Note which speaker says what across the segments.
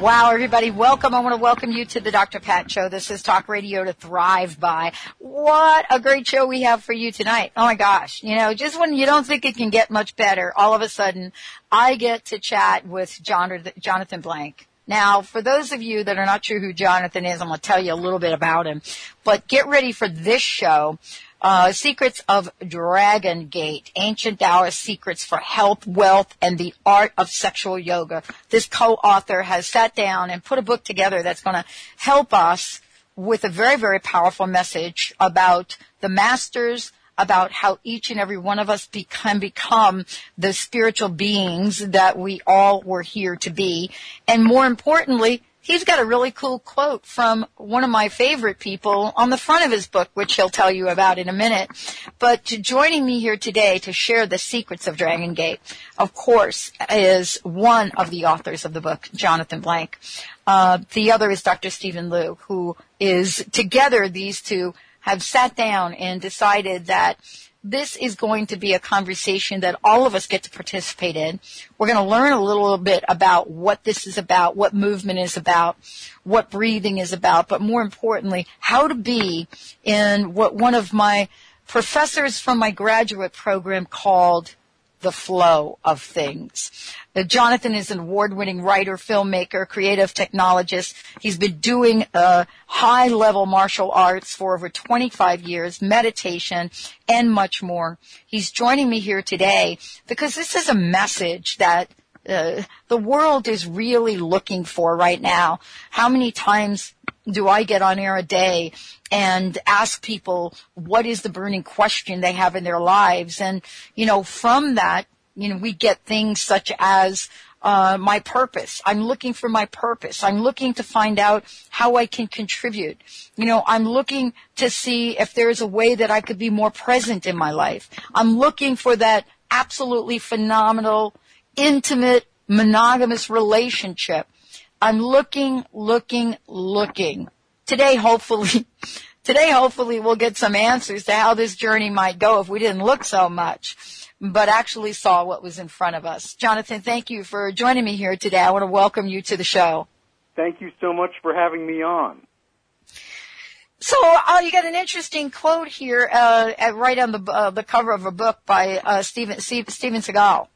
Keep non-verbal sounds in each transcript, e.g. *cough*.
Speaker 1: Wow, everybody, welcome. I want to welcome you to the Dr. Pat Show. This is Talk Radio to Thrive By. What a great show we have for you tonight. Oh my gosh. You know, just when you don't think it can get much better, all of a sudden, I get to chat with Jonathan Blank. Now, for those of you that are not sure who Jonathan is, I'm going to tell you a little bit about him. But get ready for this show uh, Secrets of Dragon Gate, Ancient Taoist Secrets for Health, Wealth, and the Art of Sexual Yoga. This co-author has sat down and put a book together that's going to help us with a very, very powerful message about the masters, about how each and every one of us be- can become the spiritual beings that we all were here to be. And more importantly, he's got a really cool quote from one of my favorite people on the front of his book, which he'll tell you about in a minute. But joining me here today to share the secrets of Dragon Gate, of course, is one of the authors of the book, Jonathan Blank. Uh, the other is Dr. Stephen Liu, who is together these two have sat down and decided that this is going to be a conversation that all of us get to participate in. We're going to learn a little bit about what this is about, what movement is about, what breathing is about, but more importantly, how to be in what one of my professors from my graduate program called the flow of things. Uh, Jonathan is an award-winning writer, filmmaker, creative technologist. He's been doing uh, high-level martial arts for over 25 years, meditation, and much more. He's joining me here today because this is a message that uh, the world is really looking for right now. How many times do I get on air a day and ask people what is the burning question they have in their lives? And, you know, from that, you know, we get things such as, uh, my purpose. I'm looking for my purpose. I'm looking to find out how I can contribute. You know, I'm looking to see if there's a way that I could be more present in my life. I'm looking for that absolutely phenomenal, intimate, monogamous relationship I'm looking, looking, looking. Today, hopefully, *laughs* today, hopefully we'll get some answers to how this journey might go if we didn't look so much, but actually saw what was in front of us. Jonathan, thank you for joining me here today. I want to welcome you to the show.
Speaker 2: Thank you so much for having me on.
Speaker 1: So uh, you got an interesting quote here, uh, right on the uh, the cover of a book by uh, Steven Steven Seagal.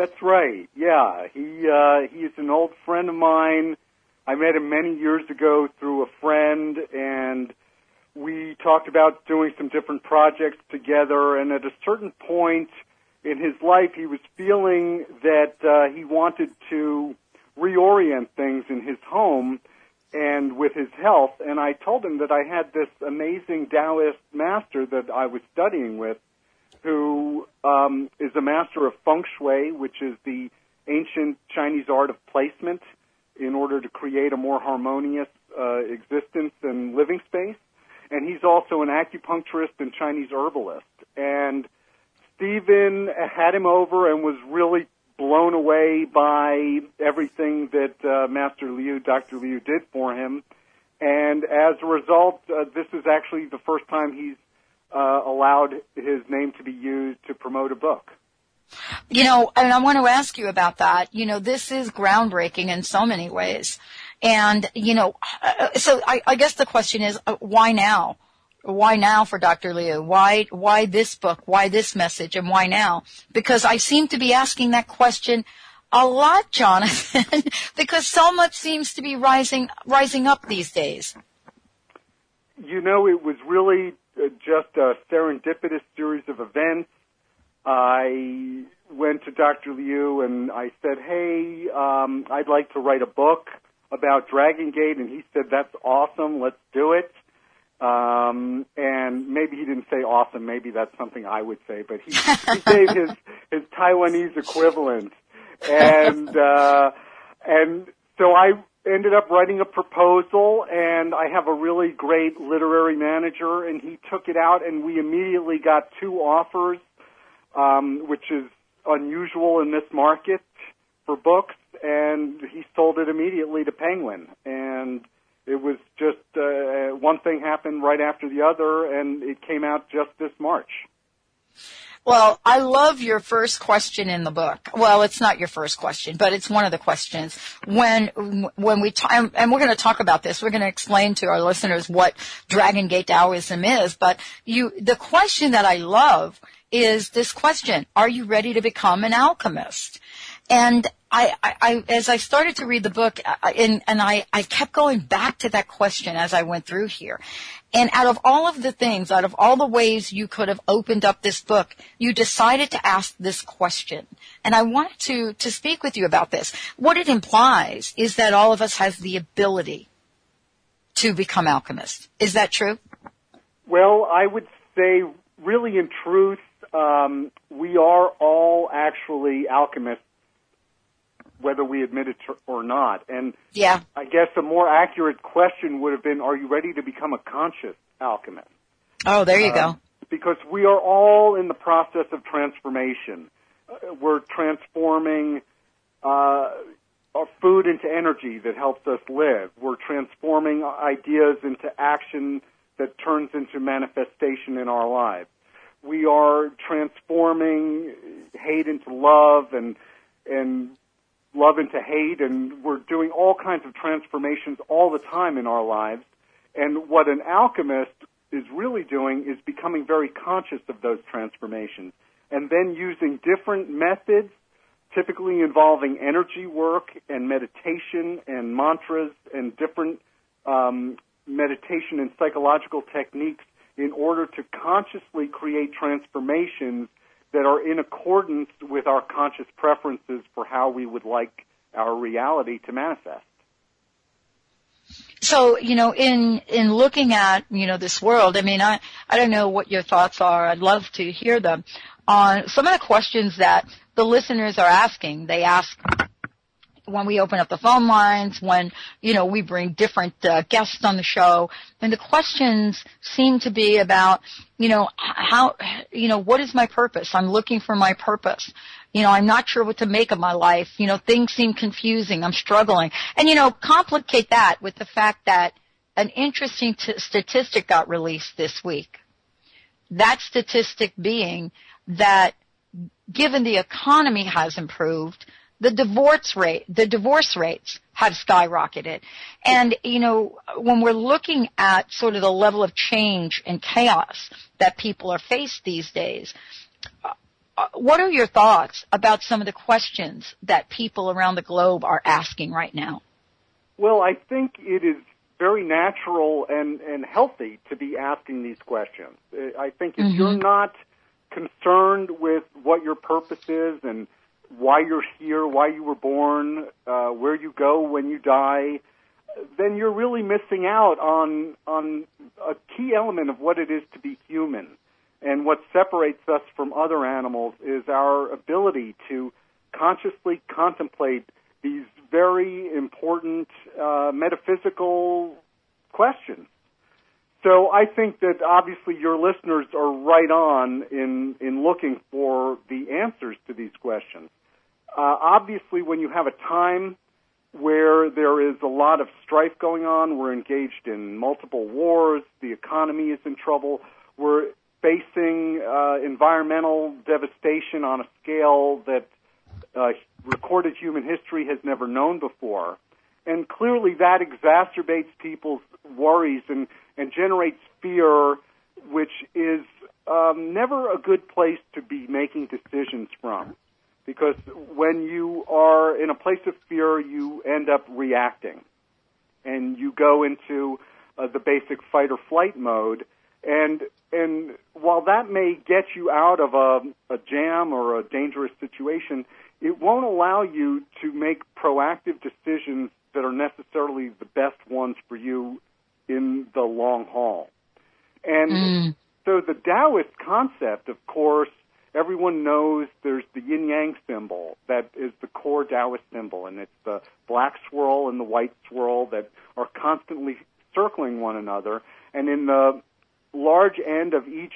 Speaker 2: That's right. Yeah, he uh, he's an old friend of mine. I met him many years ago through a friend, and we talked about doing some different projects together. And at a certain point in his life, he was feeling that uh, he wanted to reorient things in his home and with his health. And I told him that I had this amazing Taoist master that I was studying with who um, is a master of feng shui, which is the ancient Chinese art of placement in order to create a more harmonious uh, existence and living space. And he's also an acupuncturist and Chinese herbalist. And Steven had him over and was really blown away by everything that uh, Master Liu, Dr. Liu, did for him. And as a result, uh, this is actually the first time he's uh, allowed his name to be used to promote a book.
Speaker 1: You know, and I want to ask you about that. You know, this is groundbreaking in so many ways. And, you know, uh, so I, I guess the question is, uh, why now? Why now for Dr. Liu? Why, why this book? Why this message? And why now? Because I seem to be asking that question a lot, Jonathan, *laughs* because so much seems to be rising, rising up these days.
Speaker 2: You know, it was really just a serendipitous series of events. I went to Dr. Liu and I said, "Hey, um, I'd like to write a book about Dragon Gate," and he said, "That's awesome. Let's do it." Um, and maybe he didn't say awesome. Maybe that's something I would say, but he, he *laughs* gave his his Taiwanese equivalent, and uh, and so I ended up writing a proposal, and I have a really great literary manager, and he took it out, and we immediately got two offers, um, which is unusual in this market for books, and he sold it immediately to Penguin, and it was just uh, one thing happened right after the other, and it came out just this March.
Speaker 1: Well, I love your first question in the book. Well, it's not your first question, but it's one of the questions. When when we talk, and we're going to talk about this, we're going to explain to our listeners what Dragon Gate Taoism is. But you, the question that I love is this question: Are you ready to become an alchemist? And I, I, as I started to read the book, I, and, and I, I kept going back to that question as I went through here. And out of all of the things, out of all the ways you could have opened up this book, you decided to ask this question. And I wanted to, to speak with you about this. What it implies is that all of us has the ability to become alchemists. Is that true?
Speaker 2: Well, I would say really in truth, um, we are all actually alchemists whether we admit it or not. And
Speaker 1: yeah.
Speaker 2: I guess a more accurate question would have been, are you ready to become a conscious alchemist?
Speaker 1: Oh, there you uh, go.
Speaker 2: Because we are all in the process of transformation. Uh, we're transforming uh, our food into energy that helps us live. We're transforming ideas into action that turns into manifestation in our lives. We are transforming hate into love and and love into hate, and we're doing all kinds of transformations all the time in our lives. And what an alchemist is really doing is becoming very conscious of those transformations and then using different methods, typically involving energy work and meditation and mantras and different um, meditation and psychological techniques in order to consciously create transformations that are in accordance with our conscious preferences for how we would like our reality to manifest.
Speaker 1: So, you know, in, in looking at, you know, this world, I mean, I, I don't know what your thoughts are. I'd love to hear them on some of the questions that the listeners are asking. They ask, when we open up the phone lines, when, you know, we bring different uh, guests on the show. And the questions seem to be about, you know, how, you know, what is my purpose? I'm looking for my purpose. You know, I'm not sure what to make of my life. You know, things seem confusing. I'm struggling. And, you know, complicate that with the fact that an interesting t- statistic got released this week. That statistic being that given the economy has improved, the divorce rate, the divorce rates have skyrocketed. And, you know, when we're looking at sort of the level of change and chaos that people are faced these days, uh, what are your thoughts about some of the questions that people around the globe are asking right now?
Speaker 2: Well, I think it is very natural and, and healthy to be asking these questions. I think if mm-hmm. you're not concerned with what your purpose is and why you're here, why you were born, uh, where you go when you die, then you're really missing out on on a key element of what it is to be human. And what separates us from other animals is our ability to consciously contemplate these very important uh, metaphysical questions. So I think that obviously your listeners are right on in in looking for the answers to these questions. Uh, obviously, when you have a time where there is a lot of strife going on, we're engaged in multiple wars, the economy is in trouble, we're facing uh, environmental devastation on a scale that uh, recorded human history has never known before. And clearly that exacerbates people's worries and, and generates fear, which is um, never a good place to be making decisions from because when you are in a place of fear, you end up reacting, and you go into uh, the basic fight or flight mode. And and while that may get you out of a, a jam or a dangerous situation, it won't allow you to make proactive decisions that are necessarily the best ones for you in the long haul. And mm. so the Taoist concept, of course, everyone knows there's the yin yang symbol that is the core Taoist symbol, and it's the black swirl and the white swirl that are constantly circling one another. And in the large end of each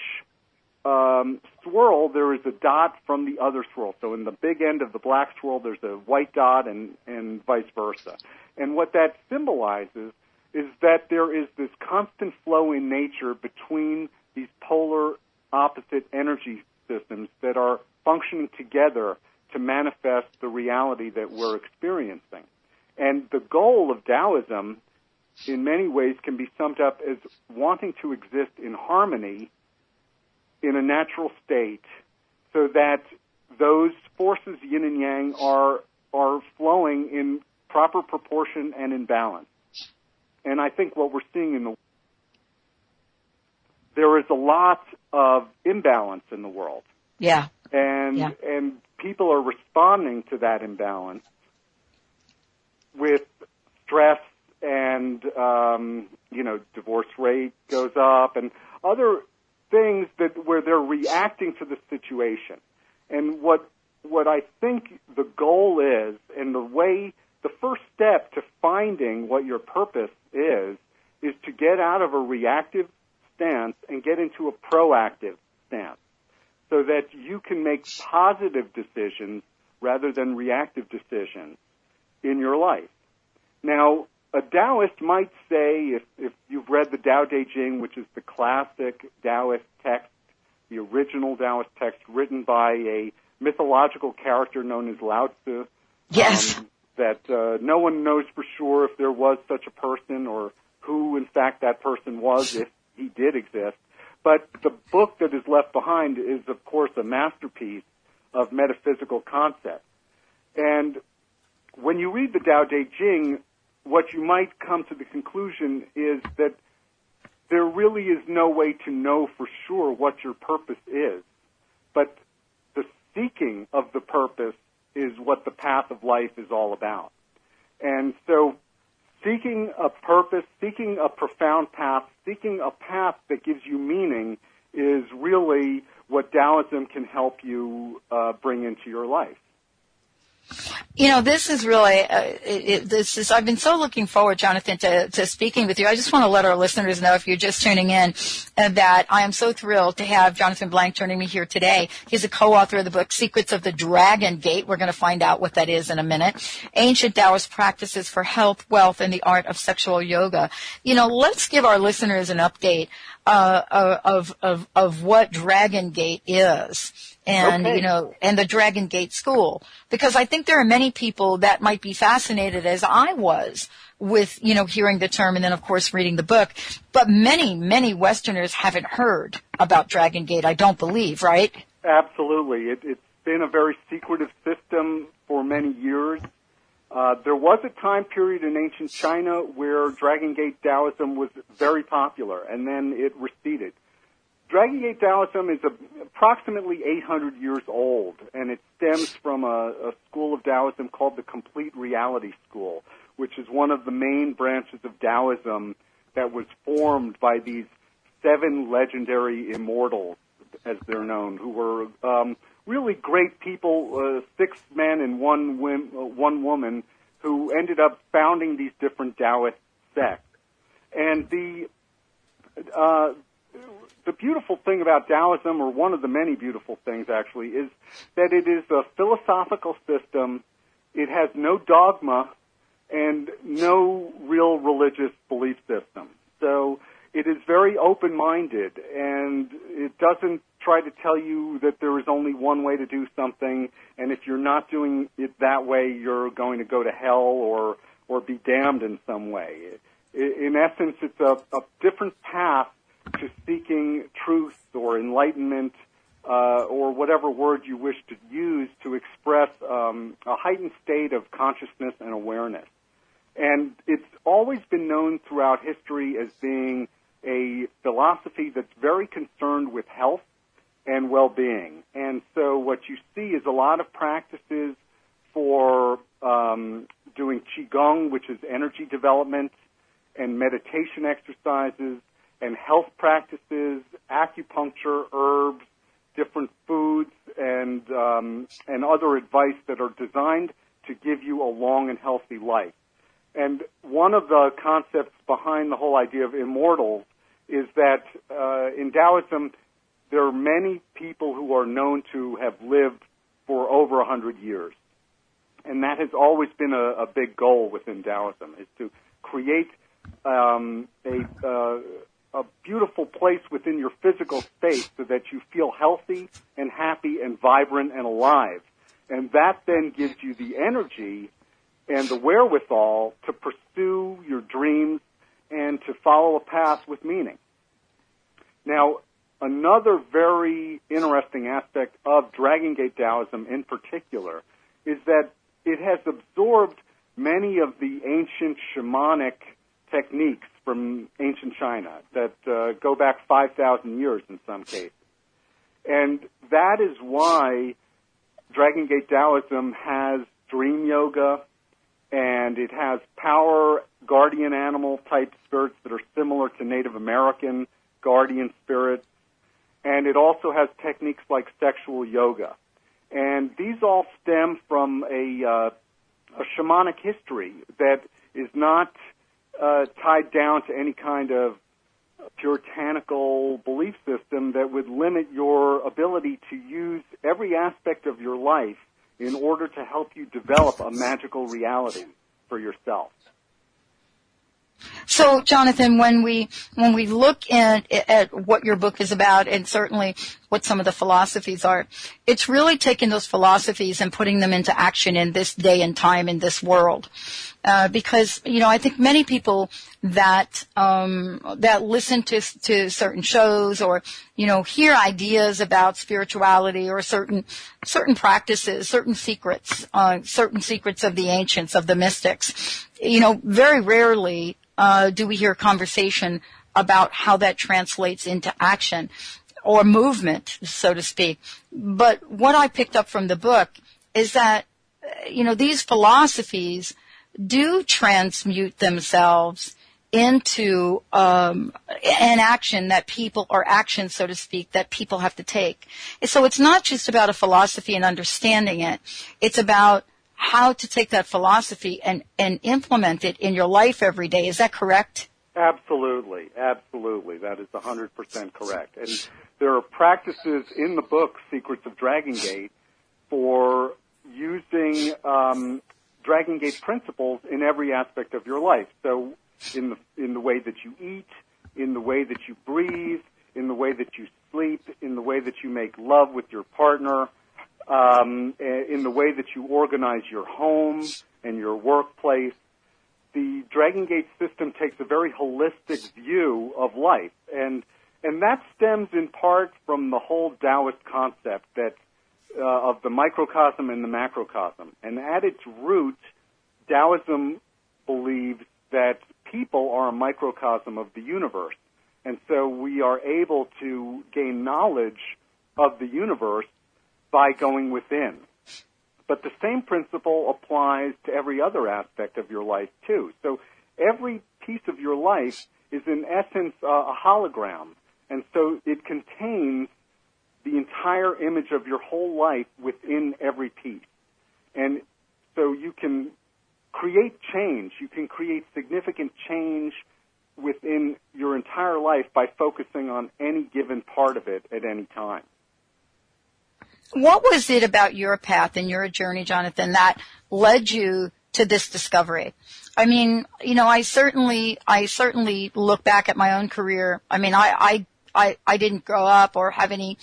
Speaker 2: um, swirl, there is a dot from the other swirl. So in the big end of the black swirl, there's a white dot, and and vice versa. And what that symbolizes is that there is this constant flow in nature between these polar opposite energy systems that are functioning together to manifest the reality that we're experiencing. And the goal of Taoism in many ways can be summed up as wanting to exist in harmony in a natural state so that those forces yin and yang are are flowing in proper proportion and in balance. And I think what we're seeing in the there is a lot of imbalance in the world.
Speaker 1: Yeah.
Speaker 2: And
Speaker 1: yeah.
Speaker 2: and people are responding to that imbalance with stress and um, you know divorce rate goes up and other things that where they're reacting to the situation. And what what I think the goal is, and the way the first step to finding what your purpose is, is to get out of a reactive stance and get into a proactive stance, so that you can make positive decisions rather than reactive decisions in your life. Now, a Taoist might say, if, if you've read the Tao Te Ching, which is the classic Taoist text, the original Taoist text written by a mythological character known as Lao Tzu.
Speaker 1: Yes.
Speaker 2: Um, that uh, no one knows for sure if there was such a person or who, in fact, that person was, if *laughs* he did exist. But the book that is left behind is, of course, a masterpiece of metaphysical concepts. And when you read the Tao Te Ching, what you might come to the conclusion is that there really is no way to know for sure what your purpose is. But the seeking of the purpose is what the path of life is all about. And so seeking a purpose, seeking a profound path, seeking a path that gives you meaning is really what Taoism can help you uh, bring into your life.
Speaker 1: You know, this is really, uh, it, this is, I've been so looking forward, Jonathan, to, to speaking with you. I just want to let our listeners know, if you're just tuning in, uh, that I am so thrilled to have Jonathan Blank joining me here today. He's a co-author of the book, Secrets of the Dragon Gate. We're going to find out what that is in a minute. Ancient Taoist Practices for Health, Wealth, and the Art of Sexual Yoga. You know, let's give our listeners an update uh, of, of, of what Dragon Gate is and
Speaker 2: okay.
Speaker 1: you know and the dragon gate school. Because i think there are many people that might be fascinated as i was with you know hearing the term and then of course reading the book. But many many westerners haven't heard about dragon gate i don't believe right?
Speaker 2: Absolutely. It, it's been a very secretive system for many years. Uh, there was a time period in ancient China where Dragon Gate Taoism was very popular, and then it receded. Dragon Gate Taoism is approximately 800 years old, and it stems from a, a school of Taoism called the Complete Reality School, which is one of the main branches of Taoism that was formed by these seven legendary immortals, as they're known, who were um, really great people, uh, six men and one, wim, uh, one woman, who ended up founding these different Taoist sects. And the uh, the beautiful thing about Taoism, or one of the many beautiful things actually, is that it is a philosophical system. It has no dogma and no real religious belief system. So it is very open-minded and it doesn't try to tell you that there is only one way to do something and if you're not doing it that way you're going to go to hell or or be damned in some way. In essence, it's a, a different path to seeking truth or enlightenment uh, or whatever word you wish to use to express um, a heightened state of consciousness and awareness. And it's always been known throughout history as being a philosophy that's very concerned with health and well-being. And so what you see is a lot of practices for um, doing qigong, which is energy development, and meditation exercises, and health practices, acupuncture, herbs, different foods, and um, and other advice that are designed to give you a long and healthy life. And one of the concepts behind the whole idea of immortals is that uh, in Taoism, there are many people who are known to have lived for over a hundred years. And that has always been a, a big goal within Taoism, is to create um, a, uh, a beautiful place within your physical space so that you feel healthy and happy and vibrant and alive. And that then gives you the energy and the wherewithal to pursue your dreams and to follow a path with meaning. Now, another very interesting aspect of Dragon Gate Taoism in particular is that it has absorbed many of the ancient shamanic techniques from ancient China that uh, go back 5,000 years in some cases. And that is why Dragon Gate Taoism has dream yoga and it has power guardian animal type spirits that are similar to Native American guardian spirits. And it also has techniques like sexual yoga. And these all stem from a, uh, a shamanic history that is not uh, tied down to any kind of puritanical belief system that would limit your ability to use every aspect of your life in order to help you develop a magical reality for yourself.
Speaker 1: So, Jonathan, when we when we look at at what your book is about, and certainly what some of the philosophies are, it's really taking those philosophies and putting them into action in this day and time in this world. Uh, because you know, I think many people that um, that listen to to certain shows or you know hear ideas about spirituality or certain certain practices, certain secrets, uh, certain secrets of the ancients of the mystics. You know, very rarely uh, do we hear conversation about how that translates into action or movement, so to speak. But what I picked up from the book is that, you know, these philosophies do transmute themselves into um, an action that people or action so to speak that people have to take so it's not just about a philosophy and understanding it it's about how to take that philosophy and, and implement it in your life every day. Is that correct?
Speaker 2: Absolutely, absolutely. That is 100% correct. And there are practices in the book, Secrets of Dragon Gate, for using um, Dragon Gate principles in every aspect of your life. So, in the in the way that you eat, in the way that you breathe, in the way that you sleep, in the way that you make love with your partner, um, in the way that you organize your home and your workplace. The Dragon Gate system takes a very holistic view of life, and and that stems in part from the whole Taoist concept that uh, of the microcosm and the macrocosm. And at its root, Taoism believes that people are a microcosm of the universe, and so we are able to gain knowledge of the universe by going within. But the same principle applies to every other aspect of your life too. So every piece of your life is in essence a hologram. And so it contains the entire image of your whole life within every piece. And so you can create change. You can create significant change within your entire life by focusing on any given part of it at any time.
Speaker 1: What was it about your path and your journey, Jonathan, that led you to this discovery? I mean, you know, I certainly, I certainly look back at my own career. I mean, I, I, I, I didn't grow up or have any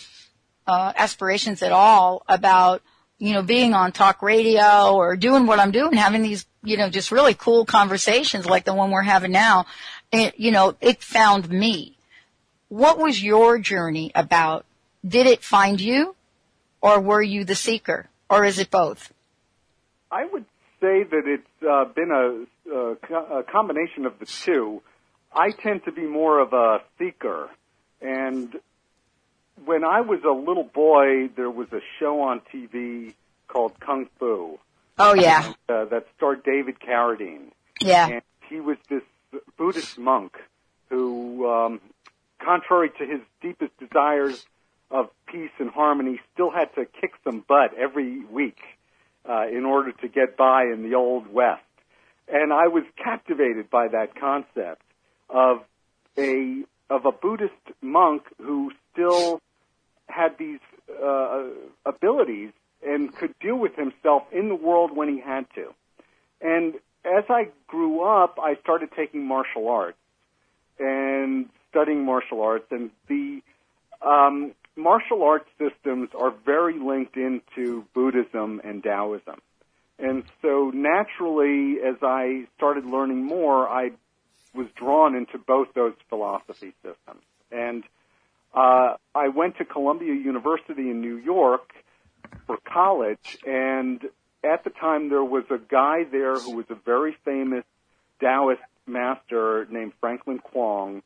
Speaker 1: uh, aspirations at all about, you know, being on talk radio or doing what I'm doing, having these, you know, just really cool conversations like the one we're having now. It, you know, it found me. What was your journey about? Did it find you? or were you the seeker, or is it both?
Speaker 2: I would say that it's uh, been a, a, a, combination of the two. I tend to be more of a seeker. And when I was a little boy, there was a show on TV called Kung Fu.
Speaker 1: Oh yeah.
Speaker 2: Uh, that starred David Carradine.
Speaker 1: Yeah.
Speaker 2: And he was this Buddhist monk who, um, contrary to his deepest desires of peace and harmony, still had to kick some butt every week uh, in order to get by in the old West. And I was captivated by that concept of a of a Buddhist monk who still had these uh, abilities and could deal with himself in the world when he had to. And as I grew up, I started taking martial arts and studying martial arts, and the um, martial arts systems are very linked into Buddhism and Taoism. And so naturally, as I started learning more, I was drawn into both those philosophy systems. And uh, I went to Columbia University in New York for college, and at the time there was a guy there who was a very famous Taoist master named Franklin Kwong,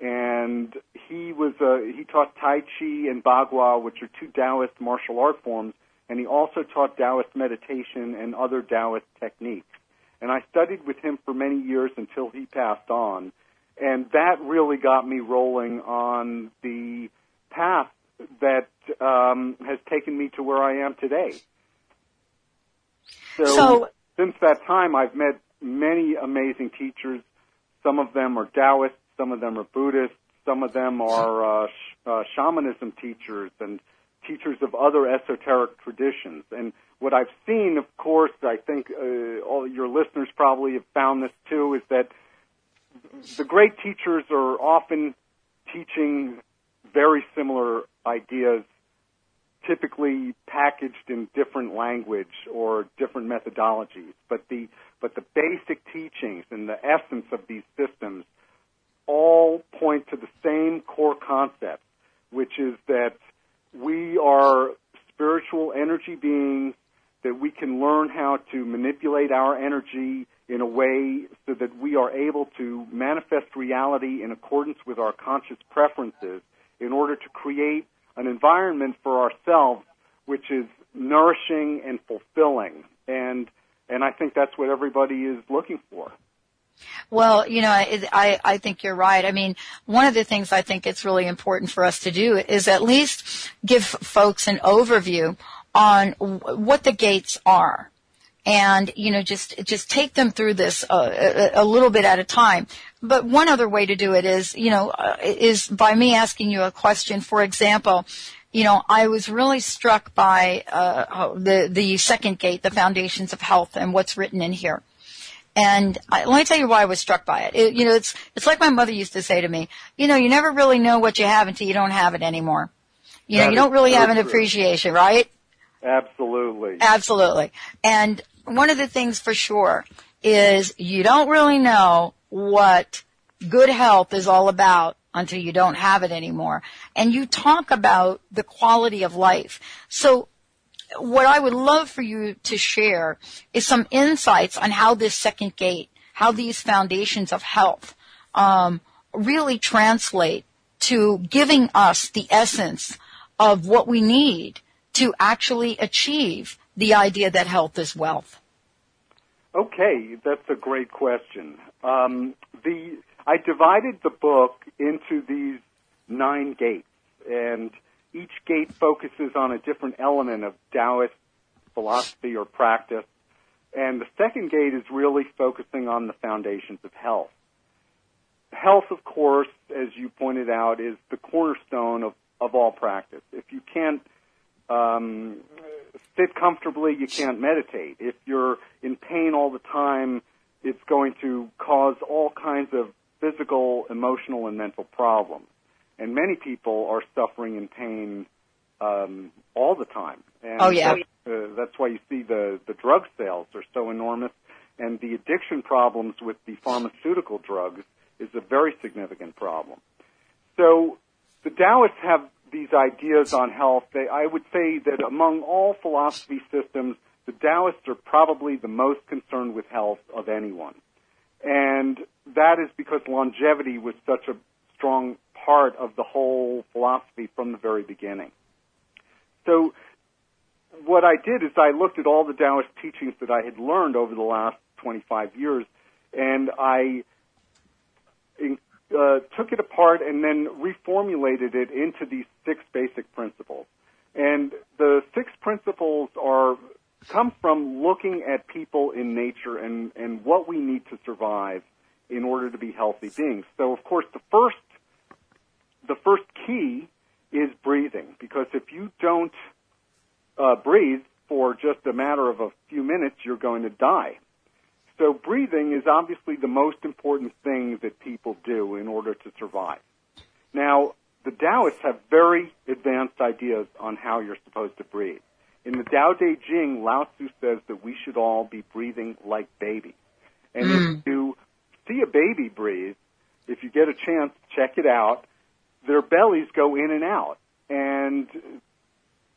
Speaker 2: and he was uh, he taught Tai Chi and Bagua, which are two Taoist martial art forms, and he also taught Taoist meditation and other Taoist techniques. And I studied with him for many years until he passed on, and that really got me rolling on the path that um, has taken me to where I am today. So,
Speaker 1: So-
Speaker 2: since that time, I've met many amazing teachers. Some of them are Taoists, some of them are Buddhists, some of them are uh, sh- uh, shamanism teachers and teachers of other esoteric traditions. And what I've seen, of course, I think uh, all your listeners probably have found this too, is that the great teachers are often teaching very similar ideas, typically packaged in different language or different methodologies. But the but the basic teachings and the essence of these systems all point to the same core concept, which is that we are spiritual energy beings, that we can learn how to manipulate our energy in a way so that we are able to manifest reality in accordance with our conscious preferences in order to create an environment for ourselves which is nourishing and fulfilling. And and I think that's what everybody is looking for.
Speaker 1: Well, you know, I, I, I think you're right. I mean, one of the things I think it's really important for us to do is at least give folks an overview on w- what the gates are. And, you know, just, just take them through this uh, a, a little bit at a time. But one other way to do it is, you know, uh, is by me asking you a question. For example, you know, I was really struck by uh, the the second gate, the foundations of health, and what's written in here. And I, let me tell you why I was struck by it. it. You know, it's it's like my mother used to say to me. You know, you never really know what you have until you don't have it anymore. You know,
Speaker 2: That
Speaker 1: you don't really have an appreciation, right?
Speaker 2: Absolutely.
Speaker 1: Absolutely. And one of the things for sure is you don't really know what good health is all about until you don't have it anymore. And you talk about the quality of life. So what I would love for you to share is some insights on how this second gate, how these foundations of health, um, really translate to giving us the essence of what we need to actually achieve the idea that health is wealth.
Speaker 2: Okay, that's a great question. Um, the I divided the book into these nine gates, and each gate focuses on a different element of Taoist philosophy or practice. And the second gate is really focusing on the foundations of health. Health, of course, as you pointed out, is the cornerstone of, of all practice. If you can't um, sit comfortably, you can't meditate. If you're in pain all the time, it's going to cause all kinds of physical, emotional, and mental problems. And many people are suffering in pain um, all the time. And
Speaker 1: Oh, yeah.
Speaker 2: That's, uh, that's why you see the the drug sales are so enormous, and the addiction problems with the pharmaceutical drugs is a very significant problem. So the Taoists have these ideas on health. They, I would say that among all philosophy systems, the Taoists are probably the most concerned with health of anyone. And that is because longevity was such a strong part of the whole philosophy from the very beginning. So what I did is I looked at all the Taoist teachings that I had learned over the last 25 years, and I uh, took it apart and then reformulated it into these six basic principles. And the six principles are come from looking at people in nature and, and what we need to survive in order to be healthy beings. So of course the first the first key is breathing because if you don't uh, breathe for just a matter of a few minutes, you're going to die. So breathing is obviously the most important thing that people do in order to survive. Now, the Taoists have very advanced ideas on how you're supposed to breathe. In the Tao Te Ching, Lao Tzu says that we should all be breathing like babies. And mm. if you see a baby breathe, if you get a chance, check it out. Their bellies go in and out. And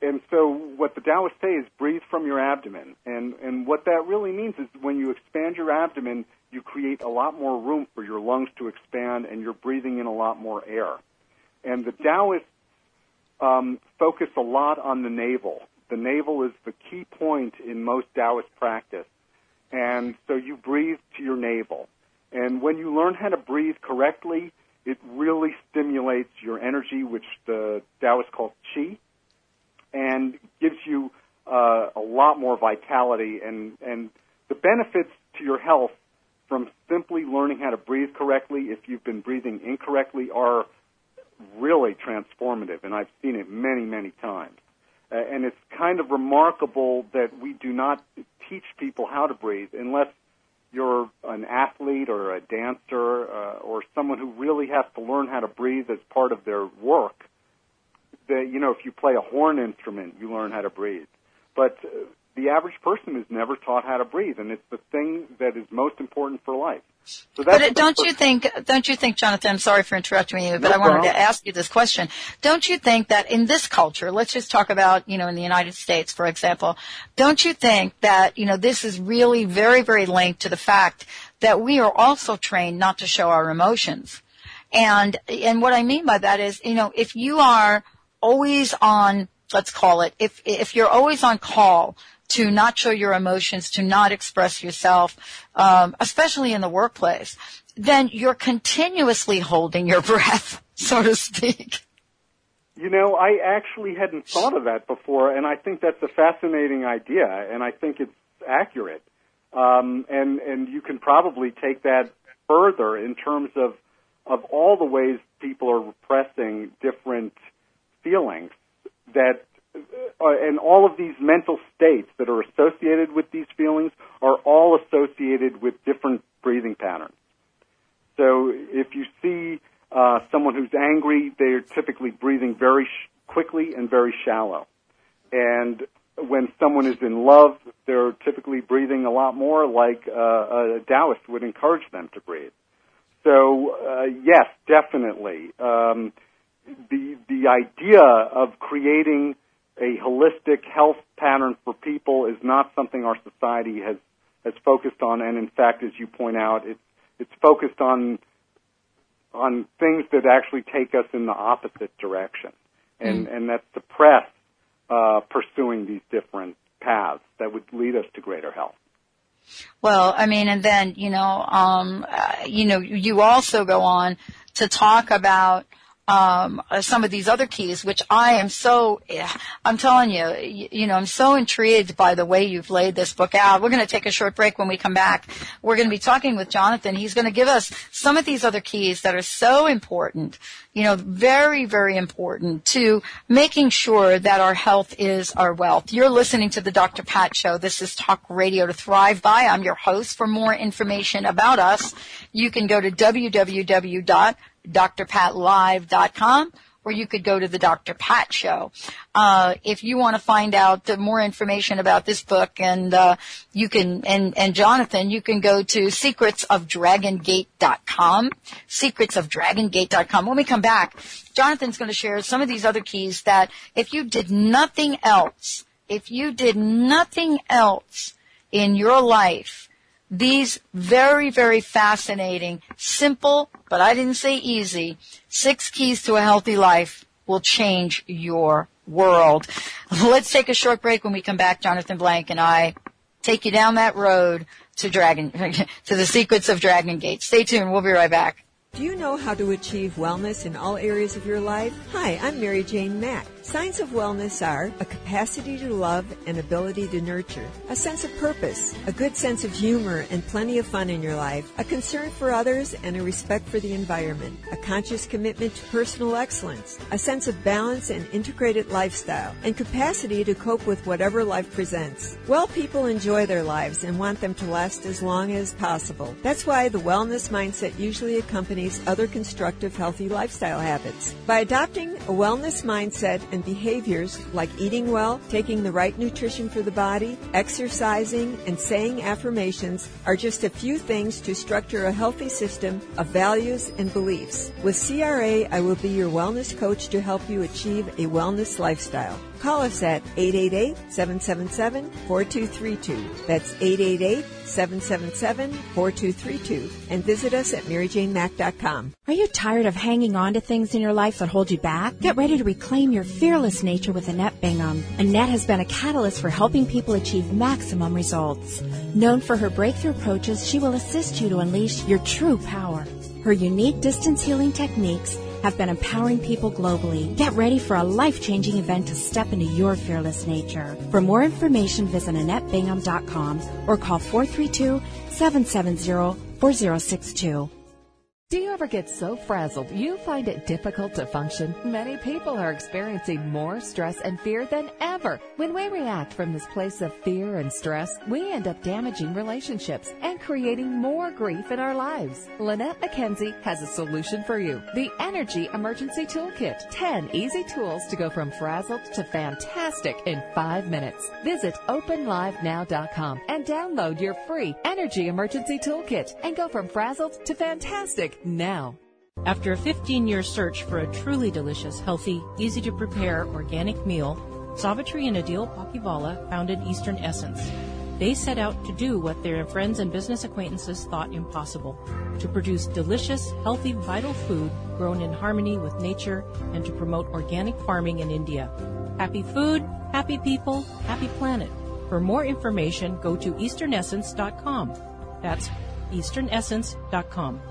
Speaker 2: and so what the Taoists say is breathe from your abdomen. And, and what that really means is when you expand your abdomen, you create a lot more room for your lungs to expand and you're breathing in a lot more air. And the Taoists um, focus a lot on the navel. The navel is the key point in most Taoist practice. And so you breathe to your navel. And when you learn how to breathe correctly, it really stimulates your energy, which the Taoists call qi and gives you uh, a lot more vitality and and the benefits to your health from simply learning how to breathe correctly if you've been breathing incorrectly are really transformative and I've seen it many many times. Uh, and it's kind of remarkable that we do not teach people how to breathe unless you're an athlete or a dancer uh, or someone who really has to learn how to breathe as part of their work that you know if you play a horn instrument, you learn how to breathe. But uh, the average person is never taught how to breathe, and it's the thing that is most important for life.
Speaker 1: So but don't you think, don't you think, Jonathan, I'm sorry for interrupting you, but no I wanted to ask you this question. Don't you think that in this culture, let's just talk about, you know, in the United States, for example, don't you think that, you know, this is really very, very linked to the fact that we are also trained not to show our emotions? And, and what I mean by that is, you know, if you are always on, let's call it, if, if you're always on call to not show your emotions, to not express yourself, um, especially in the workplace, then you're continuously holding your *laughs* breath, so to speak.
Speaker 2: You know, I actually hadn't thought of that before, and I think that's a fascinating idea, and I think it's accurate. Um, and and you can probably take that further in terms of of all the ways people are repressing different feelings that uh, and all of these mental states that are associated with these feelings are all associated with different breathing patterns. So if you see uh, someone who's angry, they're typically breathing very sh- quickly and very shallow. And when someone is in love, they're typically breathing a lot more like uh, a Taoist would encourage them to breathe. So uh, yes, definitely. Um, the the idea of creating a holistic health pattern for people is not something our society has has focused on, and in fact, as you point out, it's it's focused on on things that actually take us in the opposite direction, and mm. and that suppress uh, pursuing these different paths that would lead us to greater health.
Speaker 1: Well, I mean, and then you know, um, uh, you know, you also go on to talk about um, uh, some of these other keys, which I am so, I'm telling you, you, you know, I'm so intrigued by the way you've laid this book out. We're going to take a short break when we come back. We're going to be talking with Jonathan. He's going to give us some of these other keys that are so important, you know, very, very important to making sure that our health is our wealth. You're listening to the Dr. Pat Show. This is Talk Radio to Thrive By. I'm your host. For more information about us, you can go to www drpatlive.com or you could go to the Dr. Pat Show. Uh, if you want to find out more information about this book, and uh, you can, and and Jonathan, you can go to secretsofdragongate.com. Secretsofdragongate.com. When we come back, Jonathan's going to share some of these other keys that if you did nothing else, if you did nothing else in your life these very, very fascinating, simple, but I didn't say easy, six keys to a healthy life will change your world. *laughs* Let's take a short break when we come back. Jonathan Blank and I take you down that road to Dragon, *laughs* to the secrets of Dragon Gate. Stay tuned. We'll be right back.
Speaker 3: Do you know how to achieve wellness in all areas of your life? Hi, I'm Mary Jane Mack. Signs of wellness are a capacity to love and ability to nurture, a sense of purpose, a good sense of humor and plenty of fun in your life, a concern for others and a respect for the environment, a conscious commitment to personal excellence, a sense of balance and integrated lifestyle, and capacity to cope with whatever life presents. Well people enjoy their lives and want them to last as long as possible. That's why the wellness mindset usually accompanies other constructive healthy lifestyle habits. By adopting a wellness mindset and behaviors like eating well, taking the right nutrition for the body, exercising, and saying affirmations are just a few things to structure a healthy system of values and beliefs. With CRA, I will be your wellness coach to help you achieve a wellness lifestyle. Call us at 888-777-4232. That's 888-777-4232. And visit us at maryjanemack.com.
Speaker 4: Are you tired of hanging on to things in your life that hold you back? Get ready to reclaim your fearless nature with Annette Bingham. Annette has been a catalyst for helping people achieve maximum results. Known for her breakthrough approaches, she will assist you to unleash your true power. Her unique distance healing techniques have been empowering people globally. Get ready for a life changing event to step into your fearless nature. For more information, visit AnnetteBingham.com or call 432 770 4062.
Speaker 5: Do you ever get so frazzled you find it difficult to function? Many people are experiencing more stress and fear than ever. When we react from this place of fear and stress, we end up damaging relationships and creating more grief in our lives. Lynette McKenzie has a solution for you. The Energy Emergency Toolkit. 10 easy tools to go from frazzled to fantastic in 5 minutes. Visit openlivenow.com and download your free Energy Emergency Toolkit and go from frazzled to fantastic now.
Speaker 6: After a 15 year search for a truly delicious, healthy, easy to prepare organic meal, Savitri and Adil Pakivala founded Eastern Essence. They set out to do what their friends and business acquaintances thought impossible to produce delicious, healthy, vital food grown in harmony with nature and to promote organic farming in India. Happy food, happy people, happy planet. For more information, go to easternessence.com. That's easternessence.com.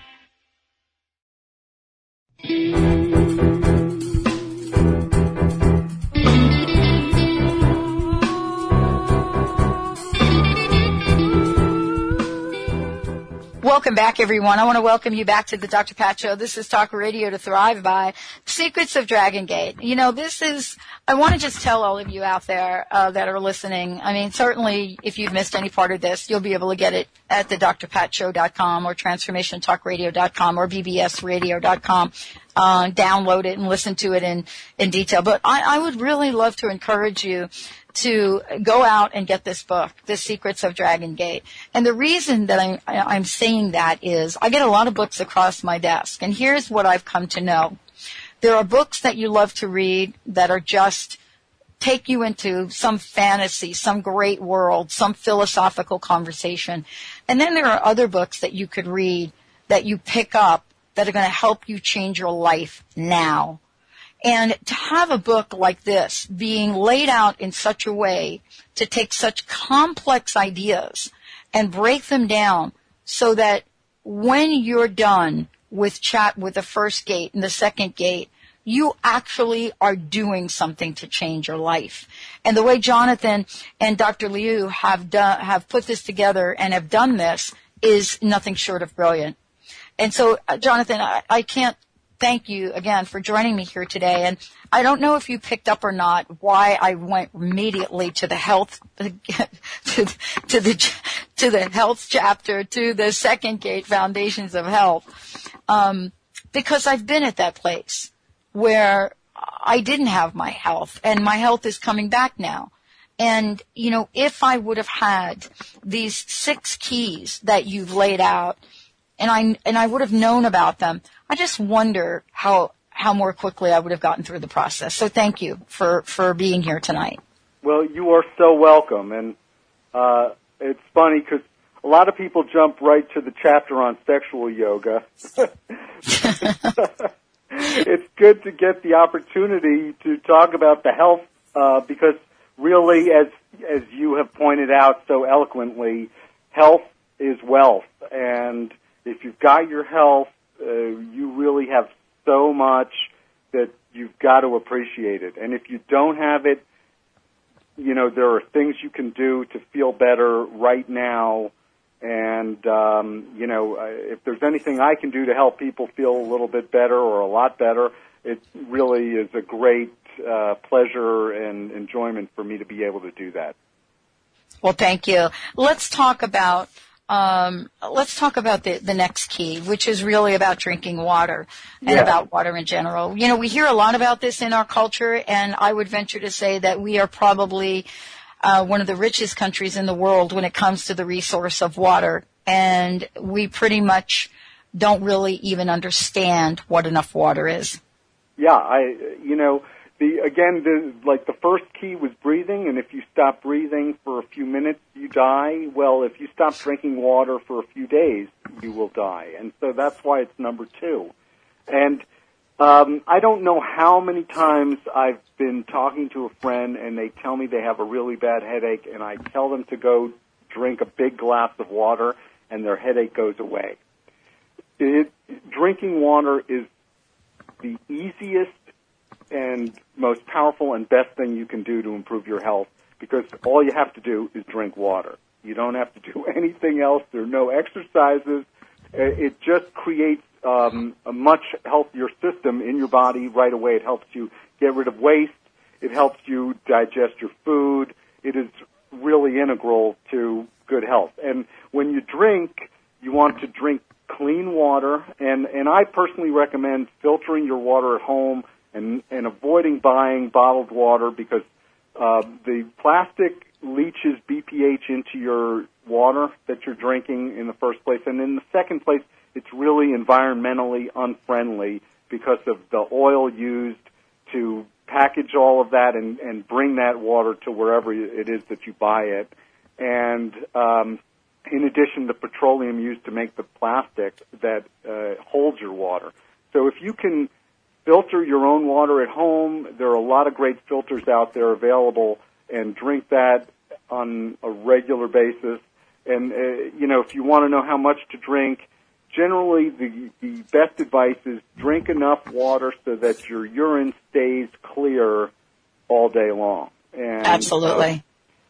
Speaker 1: Welcome back, everyone. I want to welcome you back to the Dr. Pat Show. This is Talk Radio to Thrive by Secrets of Dragon Gate. You know, this is, I want to just tell all of you out there uh, that are listening. I mean, certainly if you've missed any part of this, you'll be able to get it at the drpatshow.com or transformationtalkradio.com or bbsradio.com. Uh, download it and listen to it in, in detail. But I, I would really love to encourage you to go out and get this book, The Secrets of Dragon Gate. And the reason that I'm, I'm saying that is I get a lot of books across my desk and here's what I've come to know. There are books that you love to read that are just take you into some fantasy, some great world, some philosophical conversation. And then there are other books that you could read that you pick up that are going to help you change your life now. And to have a book like this being laid out in such a way to take such complex ideas and break them down so that when you're done with chat with the first gate and the second gate, you actually are doing something to change your life. And the way Jonathan and Dr. Liu have done, have put this together and have done this is nothing short of brilliant. And so, uh, Jonathan, I, I can't thank you again for joining me here today. And I don't know if you picked up or not why I went immediately to the health, *laughs* to, to the, to the health chapter to the second gate foundations of health. Um, because I've been at that place where I didn't have my health and my health is coming back now. And, you know, if I would have had these six keys that you've laid out and I, and I would have known about them, I just wonder how, how more quickly I would have gotten through the process. So thank you for, for being here tonight.
Speaker 2: Well, you are so welcome. And, uh, it's funny because a lot of people jump right to the chapter on sexual yoga. *laughs* *laughs* *laughs* it's good to get the opportunity to talk about the health uh, because really, as as you have pointed out so eloquently, health is wealth, and if you've got your health, uh, you really have so much that you've got to appreciate it. And if you don't have it, you know there are things you can do to feel better right now and um, you know, if there's anything I can do to help people feel a little bit better or a lot better, it really is a great uh, pleasure and enjoyment for me to be able to do that.
Speaker 1: Well, thank you. Let's talk about um, let's talk about the, the next key, which is really about drinking water and yeah. about water in general. You know, we hear a lot about this in our culture, and I would venture to say that we are probably uh, one of the richest countries in the world when it comes to the resource of water, and we pretty much don't really even understand what enough water is.
Speaker 2: Yeah, I, you know, the again, the like the first key was breathing, and if you stop breathing for a few minutes, you die. Well, if you stop drinking water for a few days, you will die, and so that's why it's number two. And um, I don't know how many times I've been talking to a friend and they tell me they have a really bad headache, and I tell them to go drink a big glass of water, and their headache goes away. It, drinking water is the easiest and most powerful and best thing you can do to improve your health because all you have to do is drink water. You don't have to do *laughs* anything else. There are no exercises. It just creates um, a much healthier system in your body right away. It helps you get rid of waste. It helps you digest your food. It is really integral to good health. And when you drink, you want to drink clean water. And, and I personally recommend filtering your water at home and, and avoiding buying bottled water because uh, the plastic leaches BPA into your water that you're drinking in the first place. And in the second place, it's really environmentally unfriendly because of the oil used to package all of that and, and bring that water to wherever it is that you buy it. And um, in addition, the petroleum used to make the plastic that uh, holds your water. So if you can filter your own water at home, there are a lot of great filters out there available, and drink that on a regular basis. And uh, you know, if you want to know how much to drink, generally the, the best advice is drink enough water so that your urine stays clear all day long.
Speaker 1: And, Absolutely.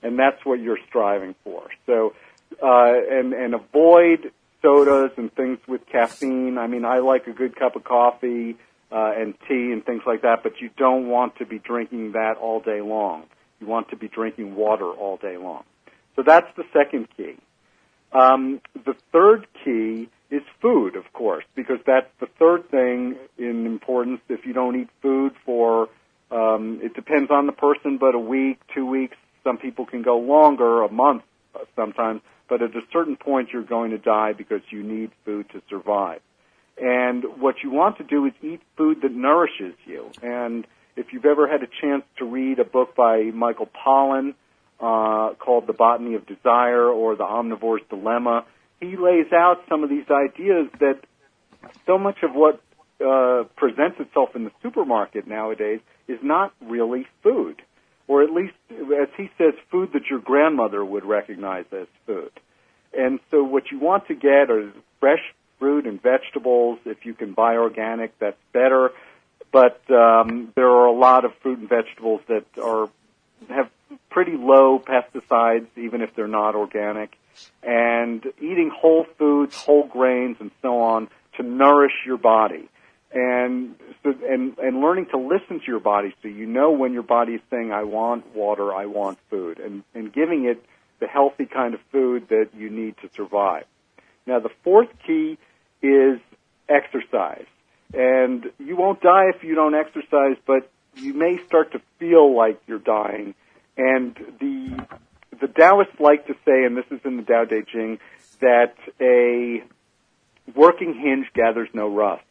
Speaker 2: Uh, and that's what you're striving for. So, uh, and, and avoid sodas and things with caffeine. I mean, I like a good cup of coffee, uh, and tea and things like that, but you don't want to be drinking that all day long. You want to be drinking water all day long. So that's the second key. Um, the third key is food, of course, because that's the third thing in importance. If you don't eat food for, um, it depends on the person, but a week, two weeks, some people can go longer, a month sometimes, but at a certain point you're going to die because you need food to survive. And what you want to do is eat food that nourishes you. And if you've ever had a chance to read a book by Michael Pollan uh, called The Botany of Desire or The Omnivore's Dilemma, he lays out some of these ideas that so much of what uh, presents itself in the supermarket nowadays is not really food, or at least, as he says, food that your grandmother would recognize as food. And so, what you want to get are fresh fruit and vegetables. If you can buy organic, that's better. But um, there are a lot of fruit and vegetables that are have pretty low pesticides, even if they're not organic and eating whole foods, whole grains, and so on to nourish your body. And, and, and learning to listen to your body so you know when your body is saying, I want water, I want food, and, and giving it the healthy kind of food that you need to survive. Now, the fourth key is exercise. And you won't die if you don't exercise, but you may start to feel like you're dying. And the the Taoists like to say, and this is in the Tao Te Ching, that a working hinge gathers no rust.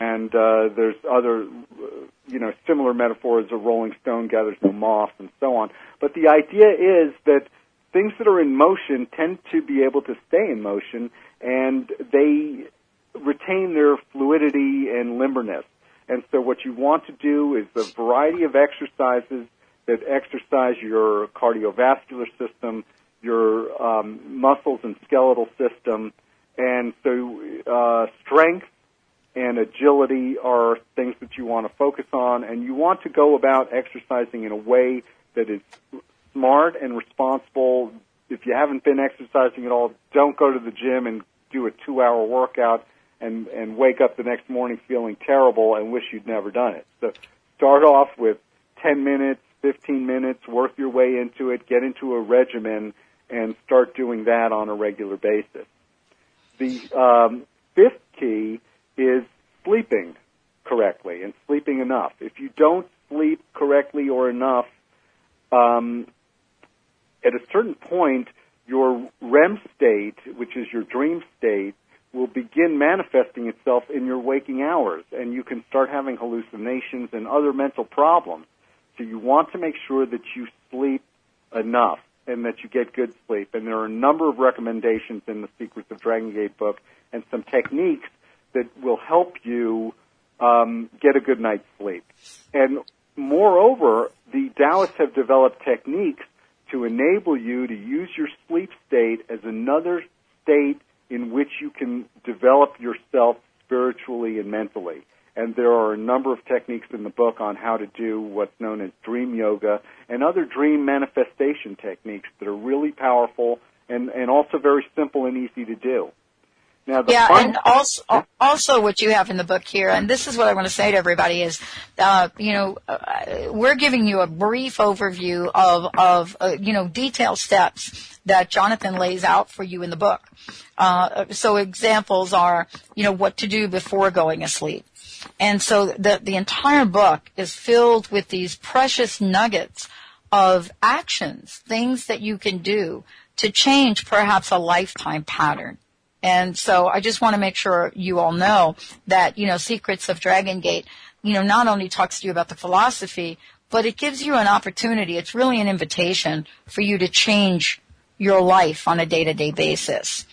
Speaker 2: and uh, there's other, uh, you know, similar metaphors. A rolling stone gathers no moss, and so on. But the idea is that things that are in motion tend to be able to stay in motion, and they retain their fluidity and limberness. And so, what you want to do is a variety of exercises that exercise your cardiovascular system, your um, muscles and skeletal system, and so uh, strength and agility are things that you want to focus on, and you want to go about exercising in a way that is smart and responsible. If you haven't been exercising at all, don't go to the gym and do a two-hour workout and and wake up the next morning feeling terrible and wish you'd never done it. So start off with 10 minutes, 15 minutes, work your way into it, get into a regimen, and start doing that on a regular basis. The um, fifth key is sleeping correctly and sleeping enough. If you don't sleep correctly or enough, um, at a certain point, your REM state, which is your dream state, will begin manifesting itself in your waking hours, and you can start having hallucinations and other mental problems. So you want to make sure that you sleep enough and that you get good sleep. And there are a number of recommendations in the Secrets of Dragon Gate book and some techniques that will help you um, get a good night's sleep. And moreover, the Taoists have developed techniques to enable you to use your sleep state as another state in which you can develop yourself spiritually and mentally. And there are a number of techniques in the book on how to do what's known as dream yoga and other dream manifestation techniques that are really powerful and, and also very simple and easy to do.
Speaker 1: Now, yeah, fun- and also, also what you have in the book here, and this is what I want to say to everybody is, uh, you know, uh, we're giving you a brief overview of, of, uh, you know, detailed steps that Jonathan lays out for you in the book. Uh, so examples are, you know, what to do before going asleep. And so the, the entire book is filled with these precious nuggets of actions, things that you can do to change perhaps a lifetime pattern. And so I just want to make sure you all know that, you know, Secrets of Dragon Gate, you know, not only talks to you about the philosophy, but it gives you an opportunity. It's really an invitation for you to change your life on a day to day basis.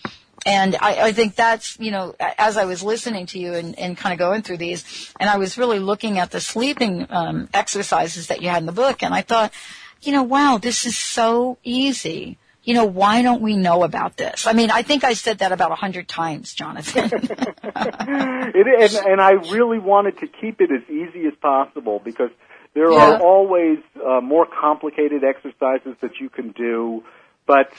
Speaker 1: And I, I, think that's, you know, as I was listening to you and, and kind of going through these, and I was really looking at the sleeping um, exercises that you had in the book, and I thought, you know, wow, this is so easy you know, why don't we know about this? I mean, I think I said that about a hundred times, Jonathan. *laughs*
Speaker 2: it, and, and I really wanted to keep it as easy as possible because there yeah. are always uh, more complicated exercises that you can do. But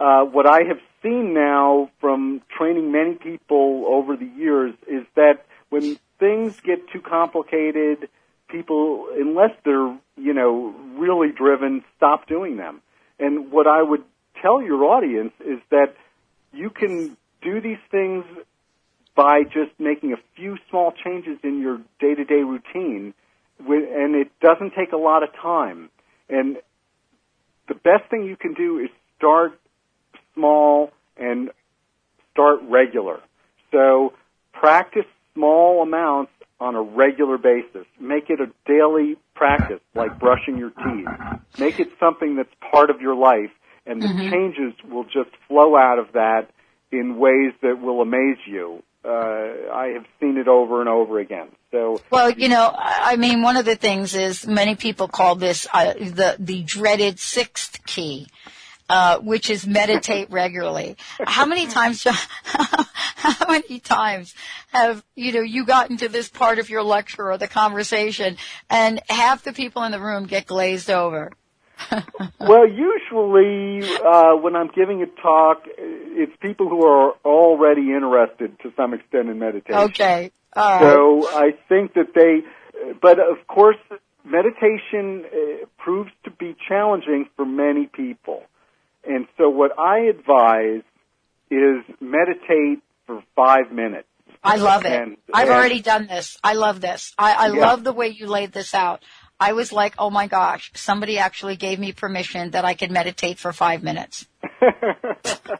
Speaker 2: uh, what I have seen now from training many people over the years is that when things get too complicated, people, unless they're you know really driven, stop doing them. And what I would tell your audience is that you can do these things by just making a few small changes in your day-to-day routine, and it doesn't take a lot of time. And the best thing you can do is start small and start regular. So practice small amounts on a regular basis. Make it a daily practice, like brushing your teeth. Make it something that's part of your life and the mm-hmm. changes will just flow out of that in ways that will amaze you. Uh, I have seen it over and over again. So,
Speaker 1: well, you know, I mean, one of the things is many people call this uh, the the dreaded sixth key. Uh, which is meditate regularly. How many times, *laughs* how many times have, you know, you gotten to this part of your lecture or the conversation and half the people in the room get glazed over? *laughs*
Speaker 2: well, usually uh, when I'm giving a talk, it's people who are already interested to some extent in meditation.
Speaker 1: Okay.
Speaker 2: So I think that they, but of course, meditation uh, proves to be challenging for many people. And so what I advise is meditate for five minutes.
Speaker 1: I love it.
Speaker 2: And-
Speaker 1: I've
Speaker 2: and-
Speaker 1: already done this. I love this. I, I
Speaker 2: Yeah.
Speaker 1: love the way you laid this out. I was like, oh my gosh, somebody actually gave me permission that I could meditate for five minutes. *laughs*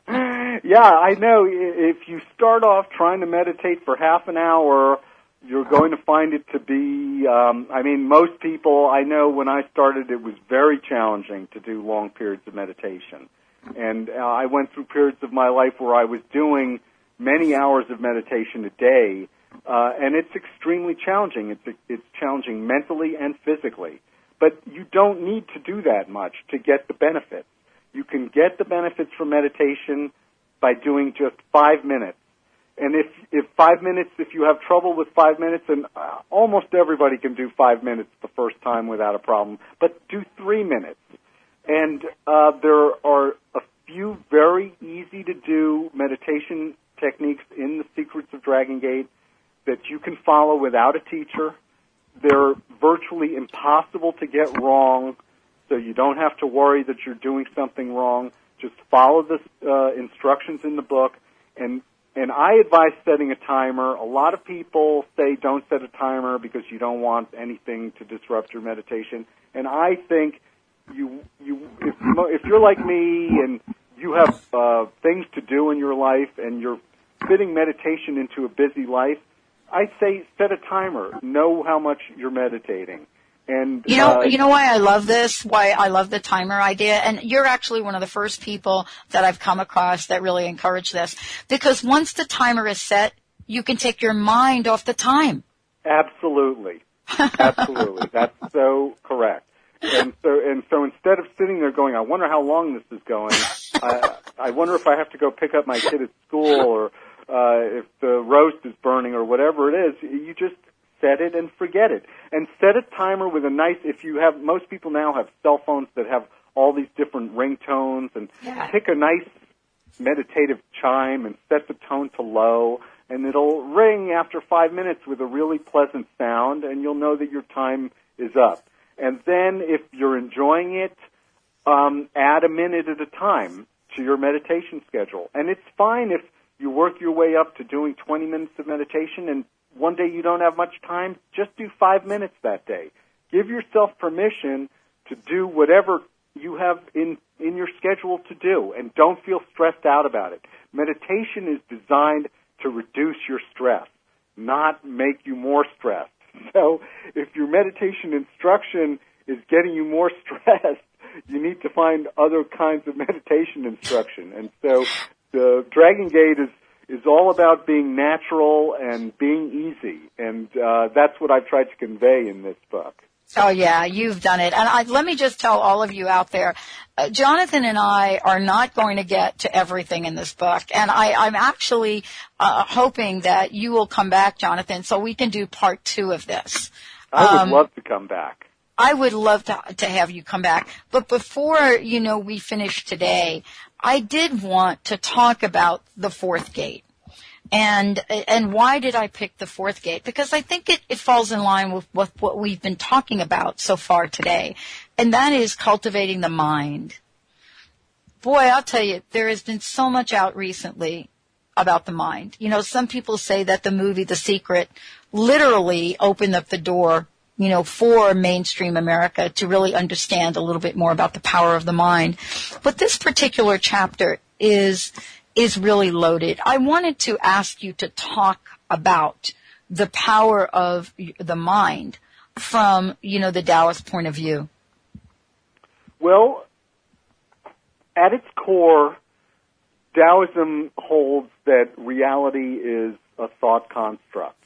Speaker 2: yeah, I know. If you start off trying to meditate for half an hour, you're going to find it to be. Um, I mean, most people I know when I started, it was very challenging to do long periods of meditation, and uh, I went through periods of my life where I was doing many hours of meditation a day, uh, and it's extremely challenging. It's it's challenging mentally and physically, but you don't need to do that much to get the benefits. You can get the benefits from meditation by doing just five minutes. And if if five minutes, if you have trouble with five minutes, and uh, almost everybody can do five minutes the first time without a problem, but do three minutes. And uh, there are a few very easy to do meditation techniques in the Secrets of Dragon Gate that you can follow without a teacher. They're virtually impossible to get wrong, so you don't have to worry that you're doing something wrong. Just follow the uh, instructions in the book, and and I advise setting a timer. A lot of people say don't set a timer because you don't want anything to disrupt your meditation, and I think you you if if you're like me and you have uh, things to do in your life and you're fitting meditation into a busy life, I say set a timer. Know how much you're meditating. And
Speaker 1: You know,
Speaker 2: uh,
Speaker 1: you know why I love this? Why I love the timer idea? And you're actually one of the first people that I've come across that really encourage this. Because once the timer is set, you can take your mind off the time.
Speaker 2: Absolutely. Absolutely. *laughs* That's so correct. And so, and so instead of sitting there going, I wonder how long this is going, I, I wonder if I have to go pick up my kid at school or, uh, if the roast is burning or whatever it is, you just set it and forget it. And set a timer with a nice, if you have, most people now have cell phones that have all these different ringtones and
Speaker 1: Yeah.
Speaker 2: pick a nice meditative chime and set the tone to low and it'll ring after five minutes with a really pleasant sound and you'll know that your time is up. And then if you're enjoying it, um, add a minute at a time to your meditation schedule. And it's fine if you work your way up to doing 20 minutes of meditation and one day you don't have much time, just do five minutes that day. Give yourself permission to do whatever you have in, in your schedule to do and don't feel stressed out about it. Meditation is designed to reduce your stress, not make you more stressed. *laughs* So if your meditation instruction is getting you more *laughs* stressed, you need to find other kinds of meditation instruction. And so the Dragon Gate is is all about being natural and being easy, and uh, that's what I've tried to convey in this book.
Speaker 1: Oh yeah, you've done it. And I, let me just tell all of you out there, uh, Jonathan and I are not going to get to everything in this book. And I, I'm actually uh, hoping that you will come back, Jonathan, so we can do part two of this.
Speaker 2: I would
Speaker 1: Um,
Speaker 2: love to come back.
Speaker 1: I would love to to have you come back. But before, you know, we finish today, I did want to talk about the fourth gate. And and why did I pick the fourth gate? Because I think it, it falls in line with, with what we've been talking about so far today. And that is cultivating the mind. Boy, I'll tell you, there has been so much out recently about the mind. You know, some people say that the movie The Secret literally opened up the door, you know, for mainstream America to really understand a little bit more about the power of the mind. But this particular chapter is is really loaded. I wanted to ask you to talk about the power of the mind from, you know, the Taoist point of view.
Speaker 2: Well, at its core, Taoism holds that reality is a thought construct.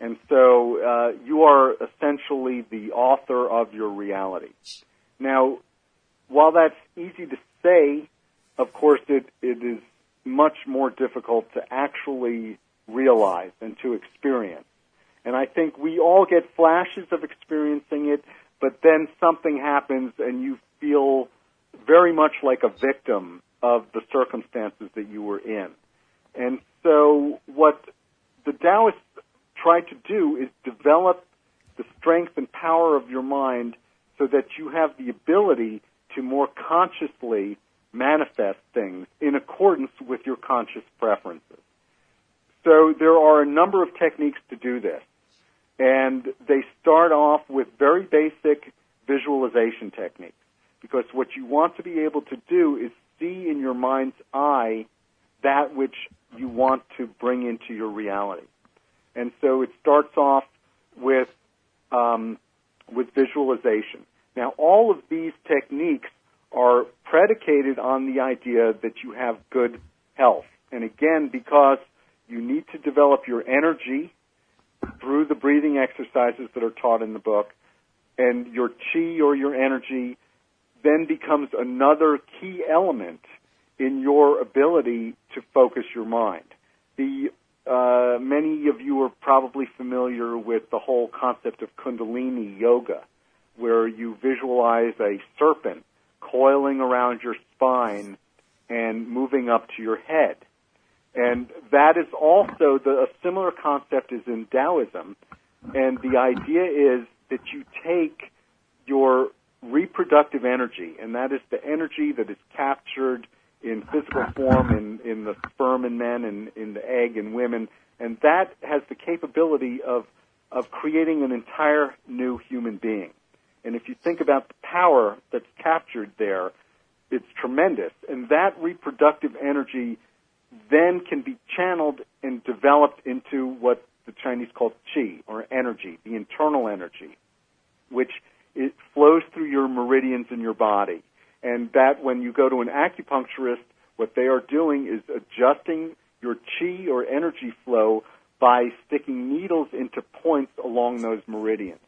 Speaker 2: And so uh, you are essentially the author of your reality. Now, while that's easy to say, of course it, it is much more difficult to actually realize and to experience. And I think we all get flashes of experiencing it, but then something happens and you feel very much like a victim of the circumstances that you were in. And so what the Taoists try to do is develop the strength and power of your mind so that you have the ability to more consciously manifest things in accordance with your conscious preferences. So there are a number of techniques to do this. And they start off with very basic visualization techniques. Because what you want to be able to do is see in your mind's eye that which you want to bring into your reality. And so it starts off with um, with visualization. Now, all of these techniques are predicated on the idea that you have good health. And again, because you need to develop your energy through the breathing exercises that are taught in the book, and your chi or your energy then becomes another key element in your ability to focus your mind. The uh, many of you are probably familiar with the whole concept of Kundalini yoga, where you visualize a serpent coiling around your spine and moving up to your head. And that is also the, a similar concept is in Taoism. And the idea is that you take your reproductive energy, and that is the energy that is captured in physical form in, in the sperm in men and in the egg in women, and that has the capability of, of creating an entire new human being. And if you think about the power that's captured there, it's tremendous. And that reproductive energy then can be channeled and developed into what the Chinese call qi, or energy, the internal energy, which it flows through your meridians in your body. And that when you go to an acupuncturist, what they are doing is adjusting your chi or energy flow by sticking needles into points along those meridians.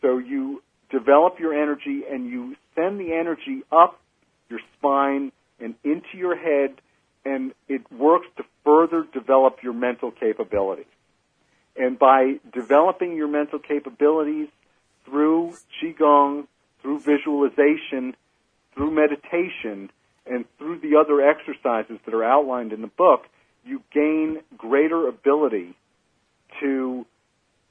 Speaker 2: So you develop your energy and you send the energy up your spine and into your head and it works to further develop your mental capabilities. And by developing your mental capabilities through Qigong, through visualization, through meditation, and through the other exercises that are outlined in the book, you gain greater ability to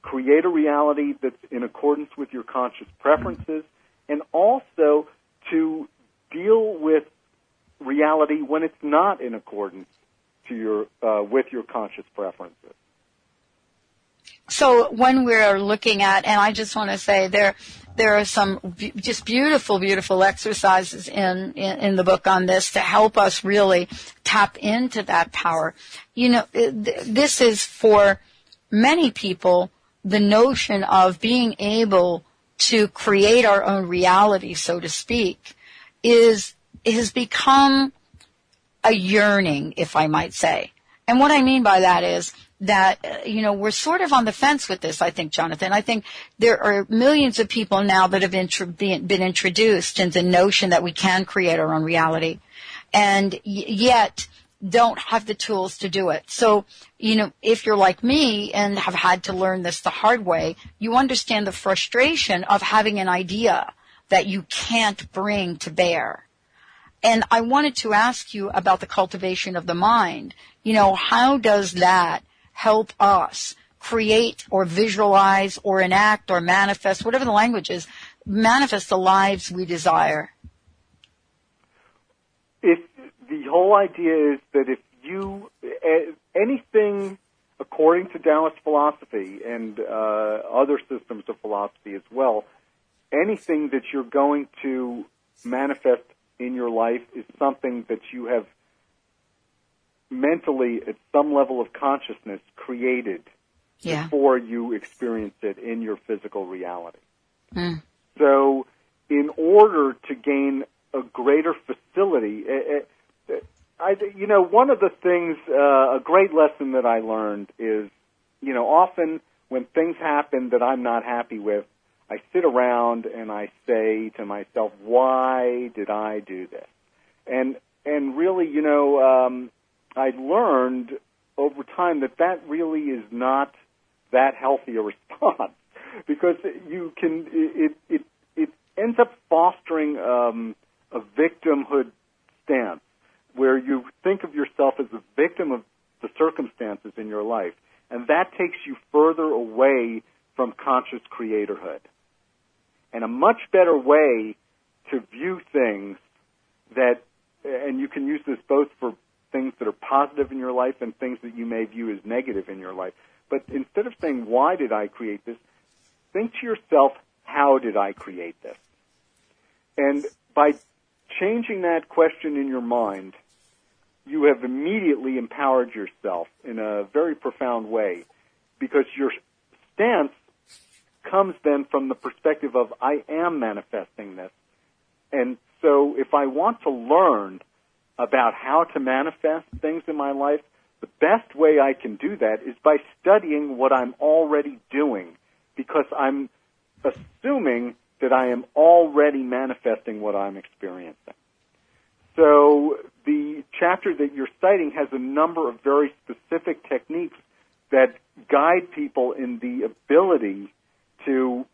Speaker 2: create a reality that's in accordance with your conscious preferences and also to deal with reality when it's not in accordance to your uh, with your conscious preferences.
Speaker 1: So when we're looking at, and I just want to say there, there are some b- just beautiful, beautiful exercises in, in, in the book on this to help us really tap into that power. You know, this is for many people the notion of being able to create our own reality, so to speak, is has become a yearning, if I might say. And what I mean by that is that, uh, you know, we're sort of on the fence with this, I think, Jonathan. I think there are millions of people now that have been introduced in the notion that we can create our own reality. And yet, don't have the tools to do it. So, you know, if you're like me and have had to learn this the hard way, you understand the frustration of having an idea that you can't bring to bear. And I wanted to ask you about the cultivation of the mind. You know, how does that help us create or visualize or enact or manifest, whatever the language is, manifest the lives we desire?
Speaker 2: If the whole idea is that if you anything according to Taoist philosophy and uh, other systems of philosophy as well, anything that you're going to manifest in your life is something that you have mentally at some level of consciousness created
Speaker 1: yeah.
Speaker 2: before you experience it in your physical reality.
Speaker 1: Mm.
Speaker 2: So, in order to gain a greater facility, eh, eh, I, you know, one of the things, uh, a great lesson that I learned is, you know, often when things happen that I'm not happy with, I sit around and I say to myself, why did I do this? And, and really, you know, um, I learned over time that that really is not that healthy a response *laughs* because you can, it, it, it ends up fostering, um, a victimhood stance where you think of yourself as a victim of the circumstances in your life. And that takes you further away from conscious creatorhood. And a much better way to view things that, and you can use this both for things that are positive in your life and things that you may view as negative in your life. But instead of saying, why did I create this? Think to yourself, how did I create this? And by changing that question in your mind, you have immediately empowered yourself in a very profound way because your stance comes then from the perspective of I am manifesting this. And so if I want to learn about how to manifest things in my life, the best way I can do that is by studying what I'm already doing because I'm assuming that I am already manifesting what I'm experiencing. So the chapter that you're citing has a number of very specific techniques that guide people in the ability to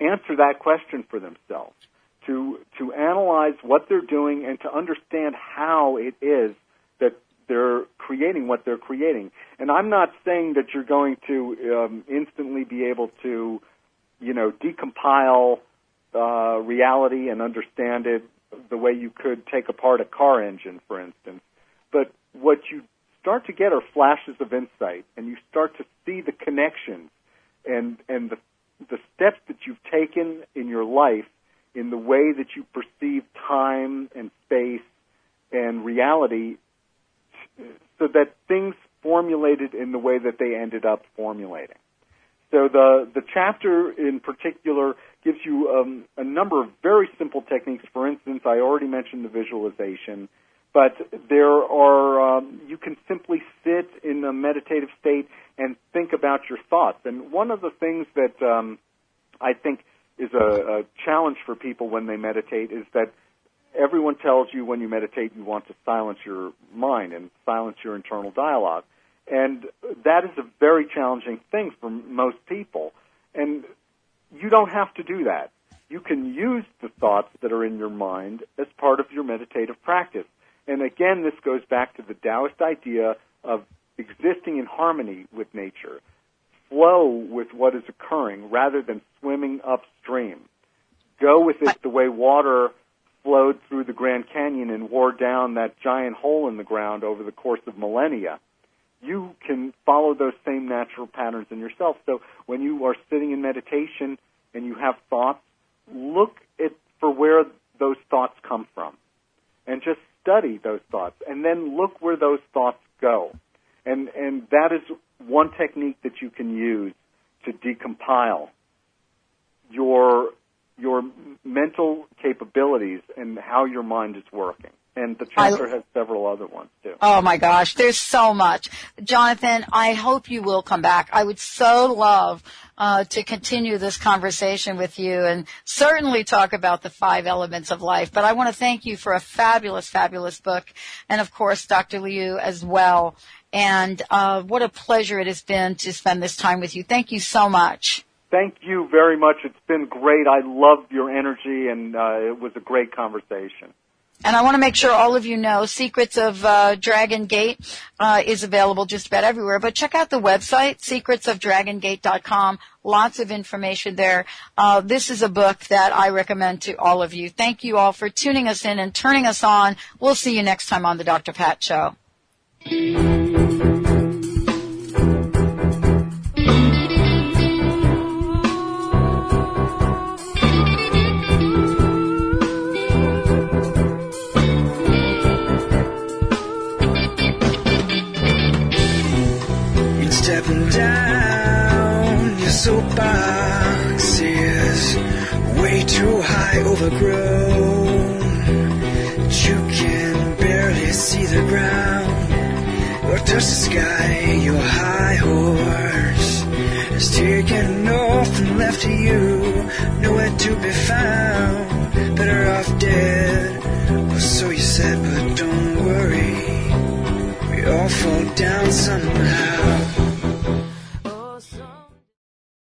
Speaker 2: answer that question for themselves, to to analyze what they're doing and to understand how it is that they're creating what they're creating. And I'm not saying that you're going to um, instantly be able to, you know, decompile uh, reality and understand it the way you could take apart a car engine, for instance. But what you start to get are flashes of insight, and you start to see the connections and and the the steps that you've taken in your life in the way that you perceive time and space and reality so that things formulated in the way that they ended up formulating. So the the chapter in particular gives you um, a number of very simple techniques. For instance, I already mentioned the visualization, but there are um, you can simply sit in a meditative state and think about your thoughts. And one of the things that um, I think is a, a challenge for people when they meditate is that everyone tells you when you meditate you want to silence your mind and silence your internal dialogue. And that is a very challenging thing for most people. And you don't have to do that. You can use the thoughts that are in your mind as part of your meditative practice. And again, this goes back to the Taoist idea of existing in harmony with nature, flow with what is occurring rather than swimming upstream. Go with it the way water flowed through the Grand Canyon and wore down that giant hole in the ground over the course of millennia. You can follow those same natural patterns in yourself. So when you are sitting in meditation and you have thoughts, look at for where those thoughts come from and just study those thoughts and then look where those thoughts go. And, and that is one technique that you can use to decompile your, your mental capabilities and how your mind is working. And the chapter I, has several other ones too.
Speaker 1: Oh my gosh, there's so much. Jonathan, I hope you will come back. I would so love uh, to continue this conversation with you and certainly talk about the five elements of life. But I want to thank you for a fabulous, fabulous book, and of course, Dr. Liu as well. And uh, what a pleasure it has been to spend this time with you. Thank you so much.
Speaker 2: Thank you very much. It's been great. I love your energy, and uh, it was a great conversation.
Speaker 1: And I want to make sure all of you know Secrets of uh, Dragon Gate uh, is available just about everywhere. But check out the website, secretsofdragongate.com. Lots of information there. Uh, this is a book that I recommend to all of you. Thank you all for tuning us in and turning us on. We'll see you next time on the Dr. Pat Show.
Speaker 7: Stepping down your soapbox is way too high overgrown. You can barely see the ground touch the sky your high horse has taken and left to you. Nowhere to be found. Better off dead. Or so you said but don't worry. We all fall down somehow